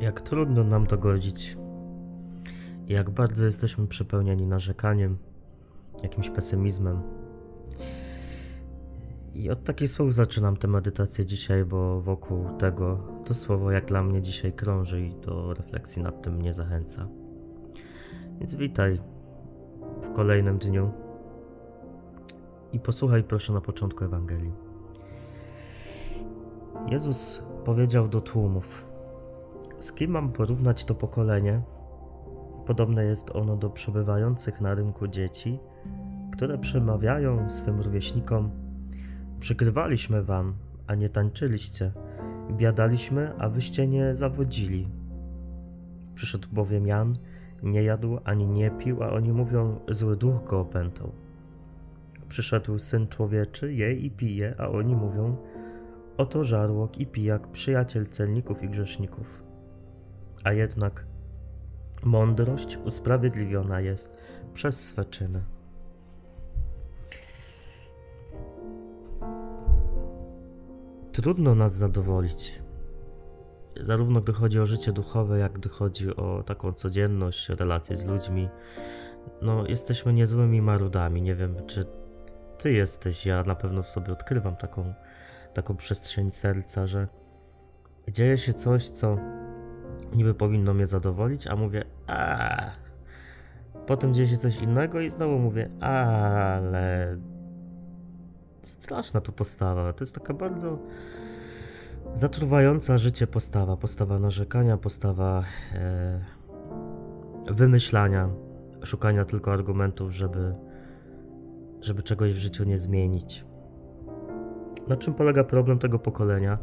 Jak trudno nam to godzić. Jak bardzo jesteśmy przepełnieni narzekaniem, jakimś pesymizmem. I od takich słów zaczynam tę medytację dzisiaj, bo wokół tego to słowo jak dla mnie dzisiaj krąży i do refleksji nad tym mnie zachęca. Więc witaj w kolejnym dniu i posłuchaj proszę na początku Ewangelii. Jezus powiedział do tłumów: Z kim mam porównać to pokolenie? Podobne jest ono do przebywających na rynku dzieci, które przemawiają swym rówieśnikom: Przykrywaliśmy wam, a nie tańczyliście, biadaliśmy, a wyście nie zawodzili. Przyszedł bowiem Jan, nie jadł ani nie pił, a oni mówią: Zły duch go opętał. Przyszedł syn człowieczy, je i pije, a oni mówią: Oto żarłok i pijak, przyjaciel celników i grzeszników. A jednak mądrość usprawiedliwiona jest przez swe czyny. Trudno nas zadowolić. Zarówno gdy chodzi o życie duchowe, jak gdy chodzi o taką codzienność, relacje z ludźmi. No, jesteśmy niezłymi marudami. Nie wiem, czy ty jesteś. Ja na pewno w sobie odkrywam taką taką przestrzeń serca, że dzieje się coś, co niby powinno mnie zadowolić, a mówię, a potem dzieje się coś innego i znowu mówię, ale straszna tu postawa. To jest taka bardzo zatruwająca życie postawa. Postawa narzekania, postawa e, wymyślania, szukania tylko argumentów, żeby, żeby czegoś w życiu nie zmienić. Na czym polega problem tego pokolenia?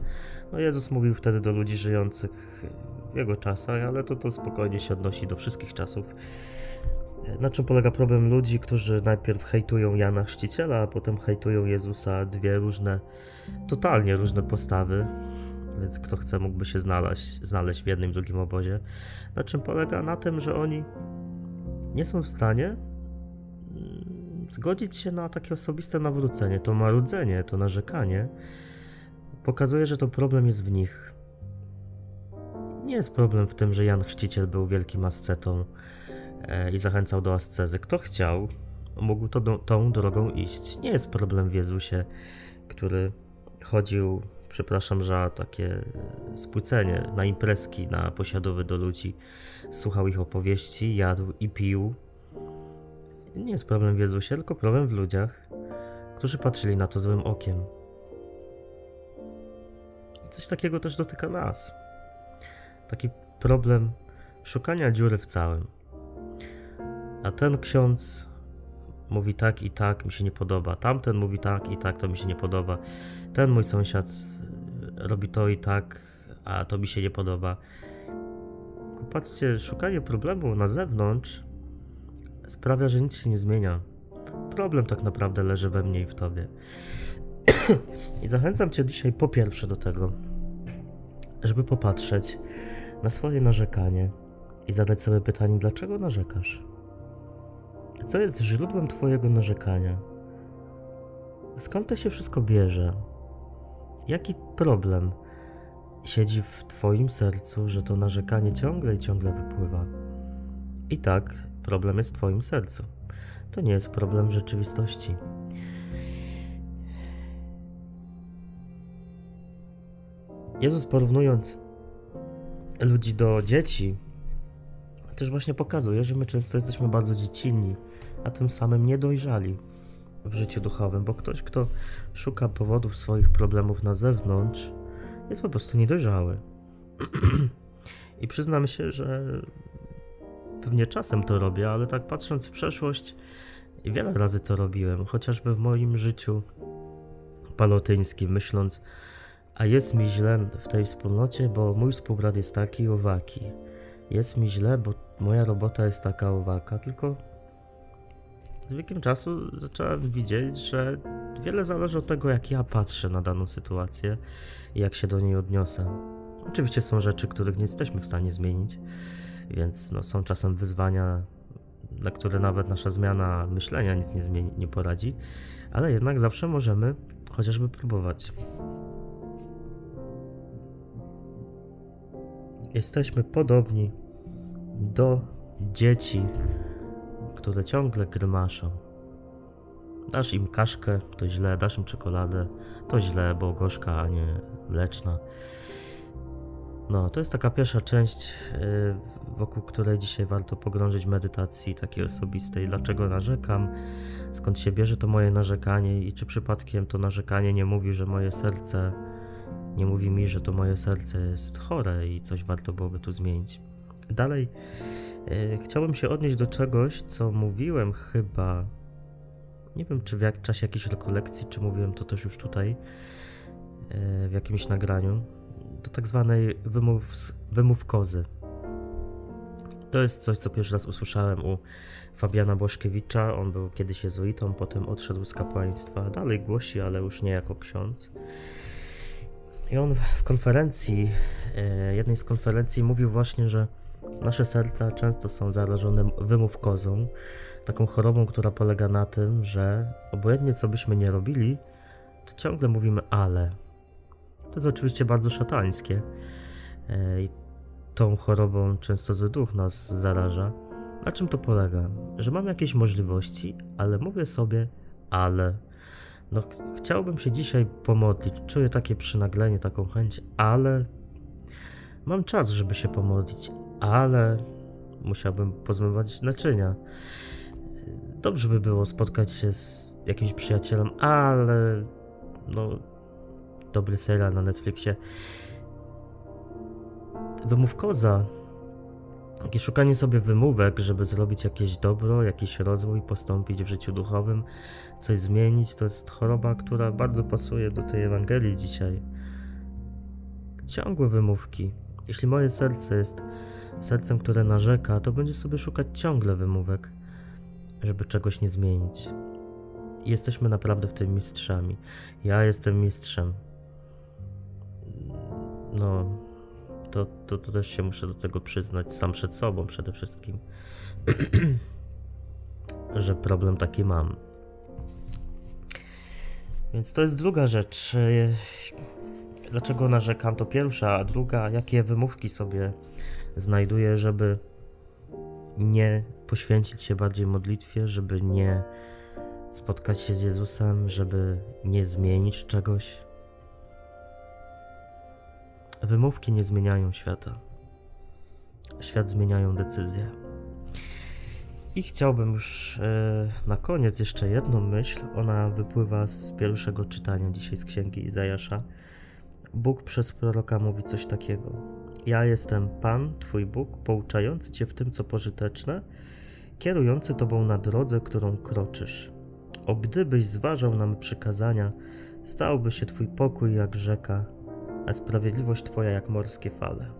No Jezus mówił wtedy do ludzi żyjących w jego czasach, ale to, to spokojnie się odnosi do wszystkich czasów. Na czym polega problem ludzi, którzy najpierw hejtują Jana Chrzciciela, a potem hejtują Jezusa? Dwie różne, totalnie różne postawy, więc kto chce mógłby się znaleźć, znaleźć w jednym drugim obozie. Na czym polega? Na tym, że oni nie są w stanie zgodzić się na takie osobiste nawrócenie, to marudzenie, to narzekanie, pokazuje, że to problem jest w nich. Nie jest problem w tym, że Jan Chrzciciel był wielkim ascetą e, i zachęcał do ascezy. Kto chciał, mógł to tą drogą iść. Nie jest problem w Jezusie, który chodził, przepraszam za takie spłycenie, na imprezki, na posiadowy do ludzi, słuchał ich opowieści, jadł i pił, nie jest problem w Jezusie, tylko problem w ludziach, którzy patrzyli na to złym okiem. I coś takiego też dotyka nas. Taki problem szukania dziury w całym. A ten ksiądz mówi tak i tak, mi się nie podoba. Tamten mówi tak i tak, to mi się nie podoba. Ten mój sąsiad robi to i tak, a to mi się nie podoba. Patrzcie, szukanie problemu na zewnątrz sprawia, że nic się nie zmienia. Problem tak naprawdę leży we mnie i w tobie. I zachęcam cię dzisiaj po pierwsze do tego, żeby popatrzeć na swoje narzekanie i zadać sobie pytanie, dlaczego narzekasz? Co jest źródłem twojego narzekania? Skąd to się wszystko bierze? Jaki problem siedzi w twoim sercu, że to narzekanie ciągle i ciągle wypływa? I tak, Problem jest w Twoim sercu. To nie jest problem rzeczywistości. Jezus porównując ludzi do dzieci, też właśnie pokazuje, że my często jesteśmy bardzo dziecinni, a tym samym niedojrzali w życiu duchowym, bo ktoś, kto szuka powodów swoich problemów na zewnątrz, jest po prostu niedojrzały. I przyznam się, że Pewnie czasem to robię, ale tak patrząc w przeszłość, wiele razy to robiłem, chociażby w moim życiu palotyńskim, myśląc, a jest mi źle w tej wspólnocie, bo mój współbrat jest taki owaki. Jest mi źle, bo moja robota jest taka owaka, tylko z wiekiem czasu zacząłem widzieć, że wiele zależy od tego, jak ja patrzę na daną sytuację i jak się do niej odniosę. Oczywiście są rzeczy, których nie jesteśmy w stanie zmienić, więc no, są czasem wyzwania, na które nawet nasza zmiana myślenia nic nie, zmieni, nie poradzi, ale jednak zawsze możemy chociażby próbować. jesteśmy podobni do dzieci, które ciągle grymaszą. Dasz im kaszkę, to źle, dasz im czekoladę, to źle, bo gorzka, a nie mleczna. No, to jest taka pierwsza część, yy, wokół której dzisiaj warto pogrążyć medytacji takiej osobistej. Dlaczego narzekam? Skąd się bierze to moje narzekanie i czy przypadkiem to narzekanie nie mówi, że moje serce nie mówi mi, że to moje serce jest chore i coś warto byłoby tu zmienić. Dalej yy, chciałbym się odnieść do czegoś, co mówiłem chyba nie wiem, czy w czasie jakiejś rekolekcji, czy mówiłem to też już tutaj yy, w jakimś nagraniu, do tak zwanej wymów, wymówkozy. To jest coś, co pierwszy raz usłyszałem u Fabiana Błaszkiewicza. On był kiedyś jezuitą, potem odszedł z kapłaństwa. Dalej głosi, ale już nie jako ksiądz. I on w konferencji, e, jednej z konferencji mówił właśnie, że nasze serca często są zarażone wymówkozą, taką chorobą, która polega na tym, że obojętnie co byśmy nie robili, to ciągle mówimy ale. To jest oczywiście bardzo szatańskie. E, I tą chorobą często zły duch nas zaraża. Na czym to polega? Że mam jakieś możliwości, ale mówię sobie ale. No, chciałbym się dzisiaj pomodlić. Czuję takie przynaglenie, taką chęć, ale mam czas, żeby się pomodlić, ale musiałbym pozmywać naczynia. Dobrze by było spotkać się z jakimś przyjacielem, ale no, dobry serial na Netflixie. Wymówkoza, takie szukanie sobie wymówek, żeby zrobić jakieś dobro, jakiś rozwój, postąpić w życiu duchowym, coś zmienić, to jest choroba, która bardzo pasuje do tej Ewangelii dzisiaj. Ciągłe wymówki. Jeśli moje serce jest sercem, które narzeka, to będzie sobie szukać ciągle wymówek, żeby czegoś nie zmienić. Jesteśmy naprawdę w tym mistrzami. Ja jestem mistrzem. No, to, to, to też się muszę do tego przyznać sam przed sobą przede wszystkim, że problem taki mam. Więc to jest druga rzecz. Dlaczego narzekam? To pierwsza, a druga, jakie wymówki sobie znajduję, żeby nie poświęcić się bardziej modlitwie, żeby nie spotkać się z Jezusem, żeby nie zmienić czegoś. Wymówki nie zmieniają świata. Świat zmieniają decyzje. I chciałbym już e, na koniec jeszcze jedną myśl. Ona wypływa z pierwszego czytania dzisiaj z księgi Izajasza. Bóg przez proroka mówi coś takiego. Ja jestem Pan, Twój Bóg, pouczający Cię w tym, co pożyteczne, kierujący Tobą na drodze, którą kroczysz. O gdybyś zważał nam przykazania, stałby się Twój pokój jak rzeka, a sprawiedliwość Twoja jak morskie fale.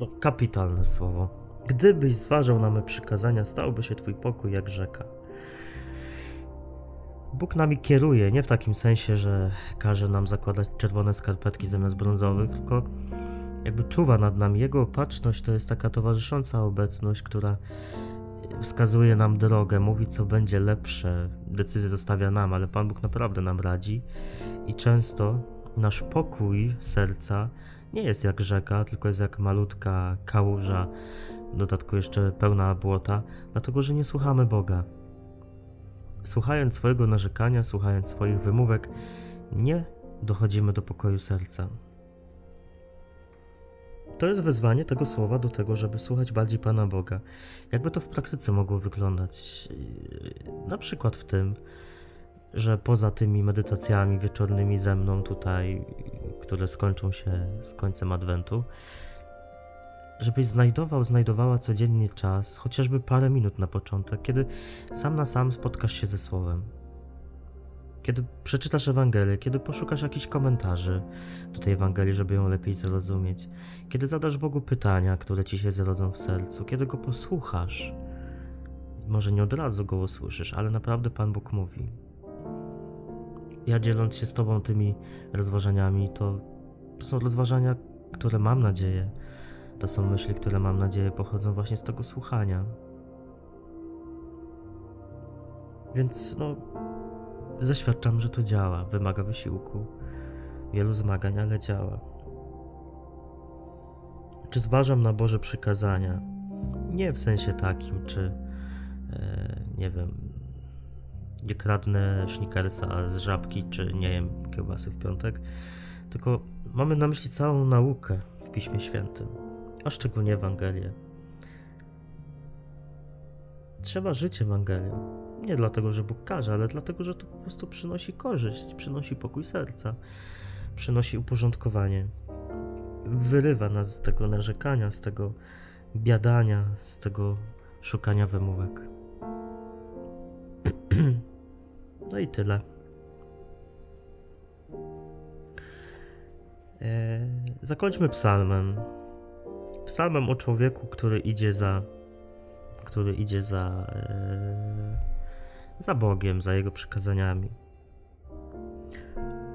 No, kapitalne słowo. Gdybyś zważał na me przykazania, stałby się Twój pokój jak rzeka. Bóg nami kieruje, nie w takim sensie, że każe nam zakładać czerwone skarpetki zamiast brązowych, tylko jakby czuwa nad nami. Jego opatrzność to jest taka towarzysząca obecność, która wskazuje nam drogę, mówi co będzie lepsze, decyzję zostawia nam, ale Pan Bóg naprawdę nam radzi i często nasz pokój serca nie jest jak rzeka, tylko jest jak malutka kałuża, w dodatku jeszcze pełna błota, dlatego że nie słuchamy Boga. Słuchając swojego narzekania, słuchając swoich wymówek, nie dochodzimy do pokoju serca. To jest wezwanie tego słowa do tego, żeby słuchać bardziej Pana Boga. Jakby to w praktyce mogło wyglądać? Na przykład w tym, że poza tymi medytacjami wieczornymi ze mną tutaj, które skończą się z końcem Adwentu, żebyś znajdował, znajdowała codziennie czas, chociażby parę minut na początek, kiedy sam na sam spotkasz się ze Słowem. Kiedy przeczytasz Ewangelię, kiedy poszukasz jakichś komentarzy do tej Ewangelii, żeby ją lepiej zrozumieć, kiedy zadasz Bogu pytania, które ci się zrodzą w sercu, kiedy go posłuchasz. Może nie od razu go usłyszysz, ale naprawdę Pan Bóg mówi ja dzieląc się z Tobą tymi rozważaniami, to, są rozważania, które mam nadzieję, to są myśli, które mam nadzieję pochodzą właśnie z tego słuchania. Więc no, zaświadczam, że to działa, wymaga wysiłku, wielu zmagań, ale działa. Czy zważam na Boże przykazania? Nie w sensie takim, czy e, nie wiem, nie kradnę sznikersa z żabki, czy nie jem kiełbasy w piątek, tylko mamy na myśli całą naukę w Piśmie Świętym, a szczególnie Ewangelię. Trzeba żyć Ewangelią. Nie dlatego, że Bóg każe, ale dlatego, że to po prostu przynosi korzyść, przynosi pokój serca, przynosi uporządkowanie. Wyrywa nas z tego narzekania, z tego biadania, z tego szukania wymówek. No i tyle. E, zakończmy psalmem. Psalmem o człowieku, który idzie za, który idzie za, e, za Bogiem, za Jego przykazaniami.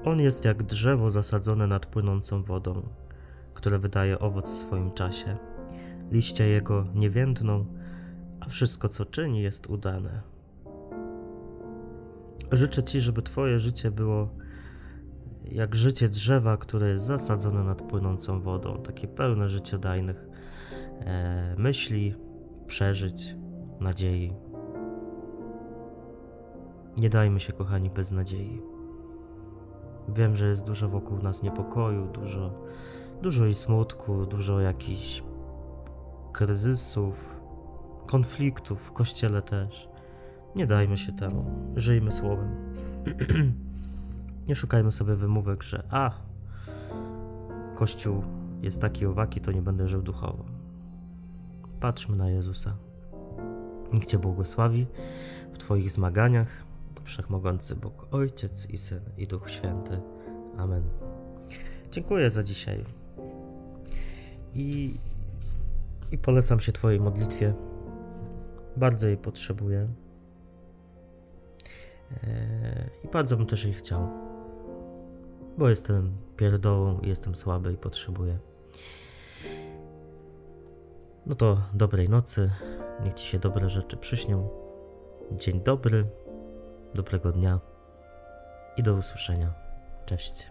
On jest jak drzewo zasadzone nad płynącą wodą, które wydaje owoc w swoim czasie. Liście jego nie więdną, a wszystko co czyni jest udane. Życzę Ci, żeby Twoje życie było jak życie drzewa, które jest zasadzone nad płynącą wodą, takie pełne życiodajnych e, myśli, przeżyć, nadziei. Nie dajmy się, kochani, bez nadziei. Wiem, że jest dużo wokół nas niepokoju, dużo, dużo i smutku, dużo jakichś kryzysów, konfliktów w kościele też. Nie dajmy się temu. Żyjmy słowem. Nie szukajmy sobie wymówek, że a, Kościół jest taki owaki, to nie będę żył duchowo. Patrzmy na Jezusa. Niech Cię błogosławi w Twoich zmaganiach. Wszechmogący Bóg, Ojciec i Syn i Duch Święty. Amen. Dziękuję za dzisiaj. I, i polecam się Twojej modlitwie. Bardzo jej potrzebuję. Eee, I bardzo bym też jej chciał. Bo jestem pierdołą, jestem słaby i potrzebuję. No to dobrej nocy. Niech Ci się dobre rzeczy przyśnią. Dzień dobry, dobrego dnia i do usłyszenia. Cześć.